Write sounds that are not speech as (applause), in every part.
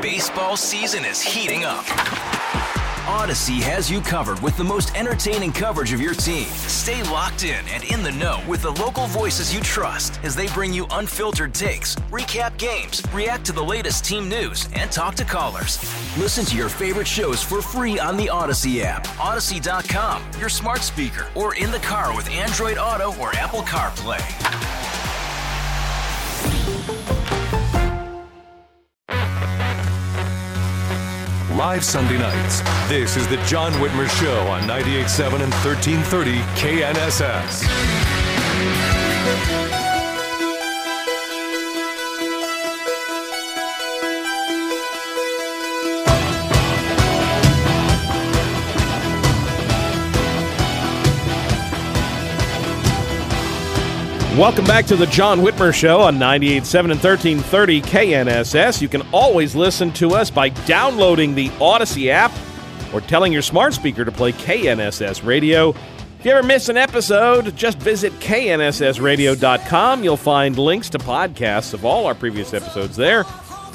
Baseball season is heating up. Audacy has you covered with the most entertaining coverage of your team. Stay locked in and in the know with the local voices you trust as they bring you unfiltered takes, recap games, react to the latest team news, and talk to callers. Listen to your favorite shows for free on the Audacy app, Audacy.com, your smart speaker, or in the car with Android Auto or Apple CarPlay. Live Sunday nights. This is the John Whitmer Show on 98.7 and 1330 KNSS. Welcome back to the John Whitmer Show on 98.7 and 1330 KNSS. You can always listen to us by downloading the Audacy app or telling your smart speaker to play KNSS Radio. If you ever miss an episode, just visit knssradio.com. You'll find links to podcasts of all our previous episodes there.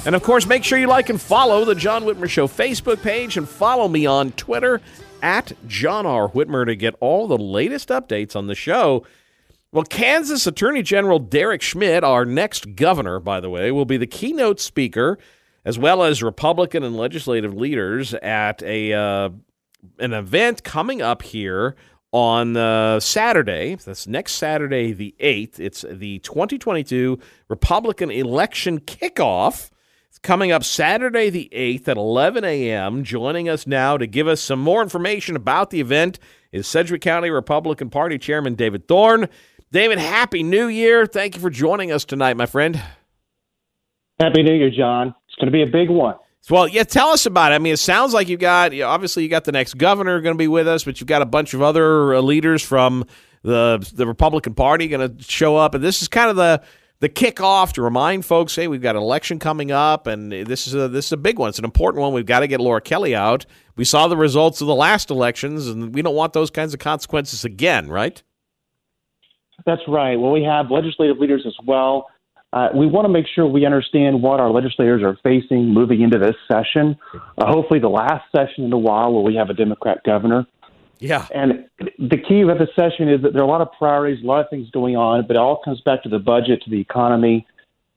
And of course, make sure you like and follow the John Whitmer Show Facebook page and follow me on Twitter at John R. Whitmer to get all the latest updates on the show. Well, Kansas Attorney General Derek Schmidt, our next governor, by the way, will be the keynote speaker, as well as Republican and legislative leaders at a uh, an event coming up here on uh, Saturday. That's next Saturday, the eighth. It's the 2022 Republican election kickoff. It's coming up Saturday, the eighth at 11 a.m. Joining us now to give us some more information about the event is Sedgwick County Republican Party Chairman David Thorne. David, Happy New Year. Thank you for joining us tonight, my friend. Happy New Year, John. It's going to be a big one. Well, yeah, tell us about it. I mean, it sounds like you've got, obviously, you got the next governor going to be with us, but you've got a bunch of other uh, leaders from the the Republican Party going to show up. And this is kind of the the kickoff to remind folks, hey, we've got an election coming up, and this is a, this is a big one. It's an important one. We've got to get Laura Kelly out. We saw the results of the last elections, and we don't want those kinds of consequences again, right? That's right. Well, we have legislative leaders as well. Uh, we want to make sure we understand what our legislators are facing moving into this session. Uh, hopefully, the last session in a while where we have a Democrat governor. Yeah. And the key of the session is that there are a lot of priorities, a lot of things going on, but it all comes back to the budget, to the economy,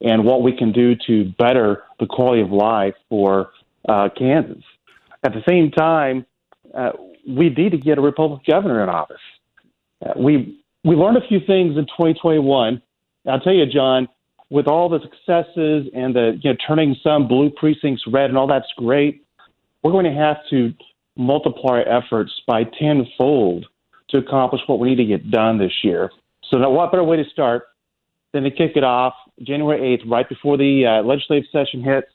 and what we can do to better the quality of life for uh, Kansas. At the same time, uh, we need to get a Republican governor in office. Uh, we we learned a few things in 2021. I'll tell you, John, with all the successes and the you know turning some blue precincts red and all that's great. We're going to have to multiply our efforts by tenfold to accomplish what we need to get done this year. So, now what better way to start than to kick it off January 8th, right before the uh, legislative session hits?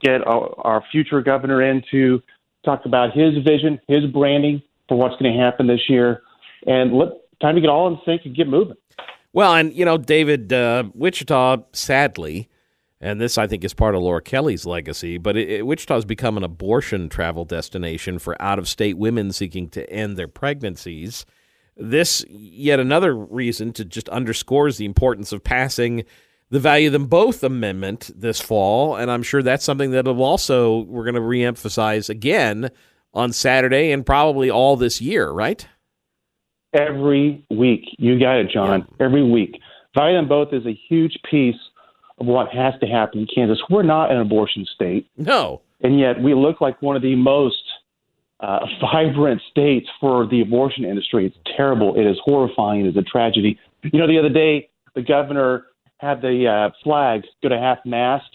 Get our, our future governor in to talk about his vision, his branding for what's going to happen this year, and let time to get all in sync and get moving. Well, and you know, David, uh, Wichita, sadly, and this I think is part of Laura Kelly's legacy, but it, it, Wichita has become an abortion travel destination for out-of-state women seeking to end their pregnancies. This yet another reason to just underscores the importance of passing the value them both amendment this fall, and I'm sure that's something that will also we're going to reemphasize again on Saturday and probably all this year, right? Every week. You got it, John. Every week. Value them both is a huge piece of what has to happen in Kansas. We're not an abortion state. No. And yet we look like one of the most uh, vibrant states for the abortion industry. It's terrible. It is horrifying. It is a tragedy. You know, the other day, the governor had the uh, flags go to half mast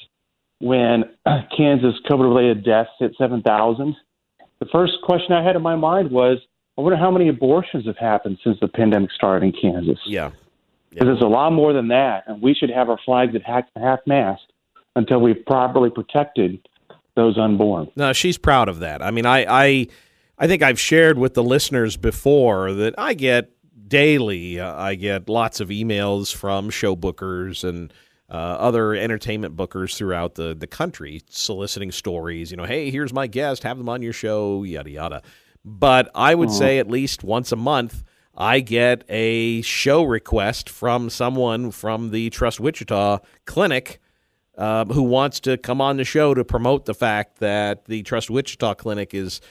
when (clears throat) Kansas COVID related deaths hit 7,000. The first question I had in my mind was I wonder how many abortions have happened since the pandemic started in Kansas. Yeah. Because yeah. it's a lot more than that, and we should have our flags at half, half mast until we've properly protected those unborn. No, she's proud of that. I mean, I, I, I think I've shared with the listeners before that I get daily, uh, I get lots of emails from show bookers and uh, other entertainment bookers throughout the the country soliciting stories. You know, hey, here's my guest, have them on your show, yada yada. But I would say at least once a month, I get a show request from someone from the Trust Wichita clinic uh, who wants to come on the show to promote the fact that the Trust Wichita Clinic is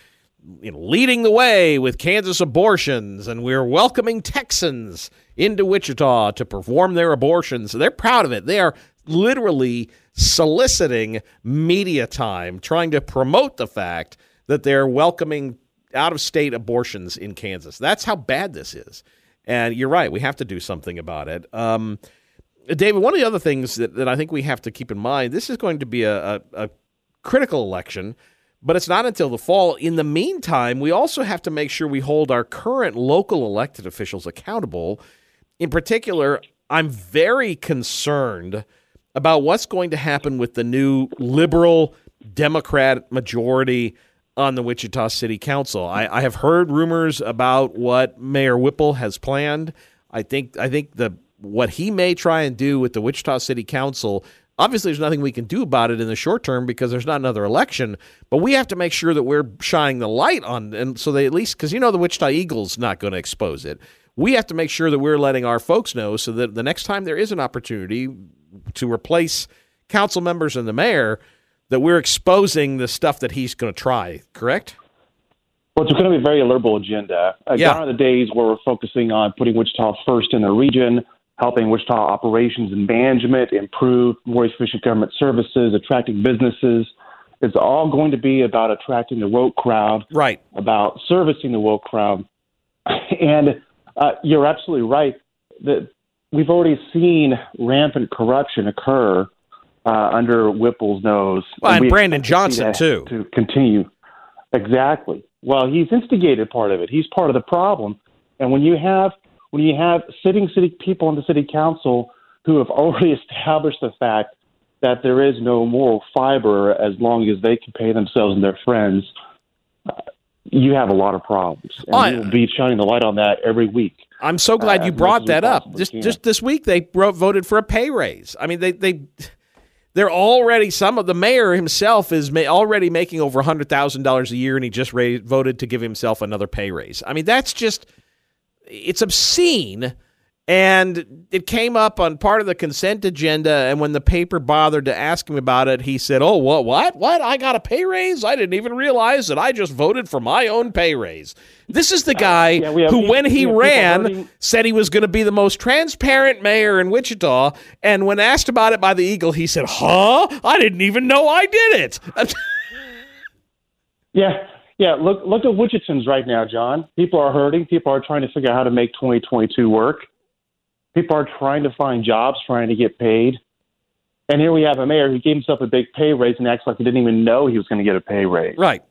you know, leading the way with Kansas abortions, and we're welcoming Texans into Wichita to perform their abortions. They're proud of it. They are literally soliciting media time, trying to promote the fact that they're welcoming out of state abortions in Kansas. That's how bad this is. And you're right, we have to do something about it. Um, David, one of the other things that, that I think we have to keep in mind this is going to be a, a, a critical election but it's not until the fall. In the meantime, we also have to make sure we hold our current local elected officials accountable. In particular, I'm very concerned about what's going to happen with the new liberal Democrat majority on the Wichita City Council. I, I have heard rumors about what Mayor Whipple has planned. I think I think the what he may try and do with the Wichita City Council Obviously, there's nothing we can do about it in the short term because there's not another election. But we have to make sure that we're shining the light on, and so they at least because you know the Wichita Eagles not going to expose it. We have to make sure that we're letting our folks know so that the next time there is an opportunity to replace council members and the mayor, that we're exposing the stuff that he's going to try. Correct? Well, it's going to be a very liberal agenda. Uh, yeah. Gone are the days where we're focusing on putting Wichita first in the region helping Wichita operations and management improve more efficient government services, attracting businesses. It's all going to be about attracting the woke crowd, right? About servicing the woke crowd, (laughs) and uh, you're absolutely right that we've already seen rampant corruption occur uh, under Whipple's nose. Well, and, and Brandon Johnson to too to continue. Exactly. Well, he's instigated part of it. He's part of the problem. And when you have when you have sitting city people in the city council who have (laughs) already established the fact that there is no moral fiber as long as they can pay themselves and their friends, uh, you have a lot of problems. And oh, we'll be shining the light on that every week. I'm so glad uh, you brought that up. Just just this week they wrote, voted for a pay raise. I mean they they they're already some of the mayor himself is ma- already making over hundred thousand dollars a year, and he just raised, voted to give himself another pay raise. I mean that's just it's obscene. And it came up on part of the consent agenda. And when the paper bothered to ask him about it, he said, Oh, what? What? What? I got a pay raise? I didn't even realize that I just voted for my own pay raise. This is the guy uh, yeah, who, when he ran, said he was going to be the most transparent mayor in Wichita. And when asked about it by the Eagle, he said, Huh? I didn't even know I did it. (laughs) yeah. Yeah, look look at Wichitans right now, John. People are hurting. People are trying to figure out how to make 2022 work. People are trying to find jobs, trying to get paid. And here we have a mayor who gave himself a big pay raise and acts like he didn't even know he was going to get a pay raise. Right.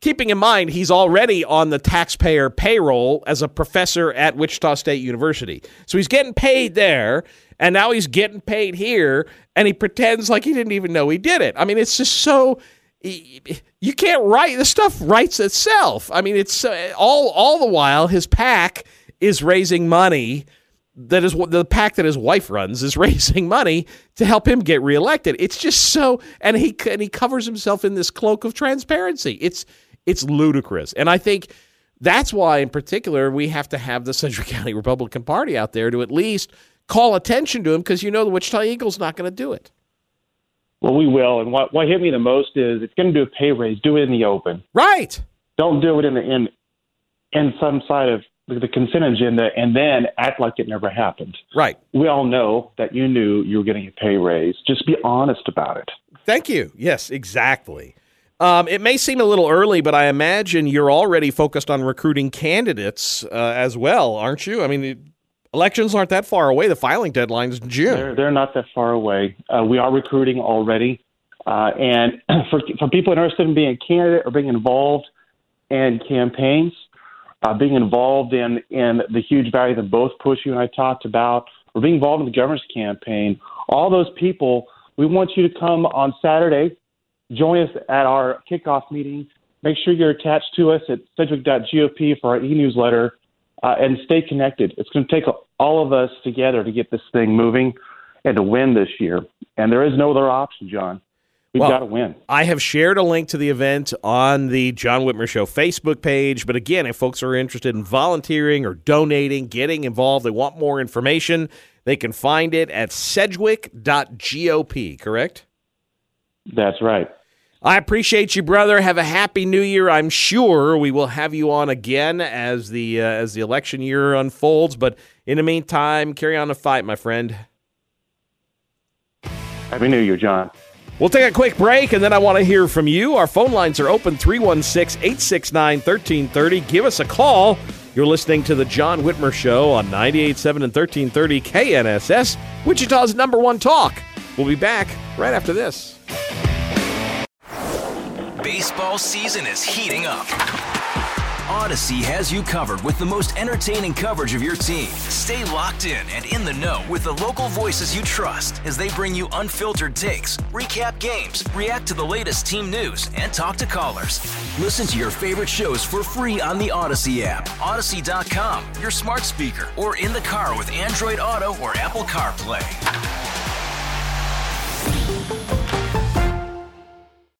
Keeping in mind he's already on the taxpayer payroll as a professor at Wichita State University. So he's getting paid there, and now he's getting paid here, and he pretends like he didn't even know he did it. I mean, it's just so you can't write the stuff writes itself. I mean, it's uh, all all the while his pack is raising money. That is what the pack that his wife runs is (laughs) raising money to help him get reelected. It's just so, and he and he covers himself in this cloak of transparency. It's it's ludicrous, and I think that's why, in particular, we have to have the (laughs) Central County Republican Party out there to at least call attention to him because you know the Wichita Eagles not going to do it. Well, we will. And what what hit me the most is it's going to do a pay raise. Do it in the open. Right. Don't do it in the in in some side of the consent agenda and then act like it never happened. Right. We all know that you knew you were getting a pay raise. Just be honest about it. Thank you. Yes, exactly. Um, it may seem a little early, but I imagine you're already focused on recruiting candidates uh, as well, aren't you? I mean, Elections aren't that far away. The filing deadline is June. They're, they're not that far away. Uh, we are recruiting already. Uh, and (clears throat) for, for people interested in being a candidate or being involved in campaigns, uh, being involved in, in the huge value them both Push you and I talked about, or being involved in the governor's campaign, all those people, we want you to come on Saturday, join us at our kickoff meeting. Make sure you're attached to us at sedgwick.gop for our e-newsletter uh, and stay connected. It's going to take all of us together to get this thing moving and to win this year. And there is no other option, John. We've well, got to win. I have shared a link to the event on the John Whitmer Show Facebook page. But again, if folks are interested in volunteering or donating, getting involved, they want more information, they can find it at sedgwick.gop, correct? That's right. I appreciate you, brother. Have a happy new year. I'm sure we will have you on again as the uh, as the election year unfolds. But in the meantime, carry on the fight, my friend. Happy New Year, John. We'll take a quick break and then I want to hear from you. Our phone lines are open 316 869 1330. Give us a call. You're listening to The John Whitmer Show on 98.7 and 1330 KNSS, Wichita's number one talk. We'll be back right after this. Baseball season is heating up. Audacy has you covered with the most entertaining coverage of your team. Stay locked in and in the know with the local voices you trust as they bring you unfiltered takes, recap games, react to the latest team news, and talk to callers. Listen to your favorite shows for free on the Audacy app, Audacy.com, your smart speaker, or in the car with Android Auto or Apple CarPlay.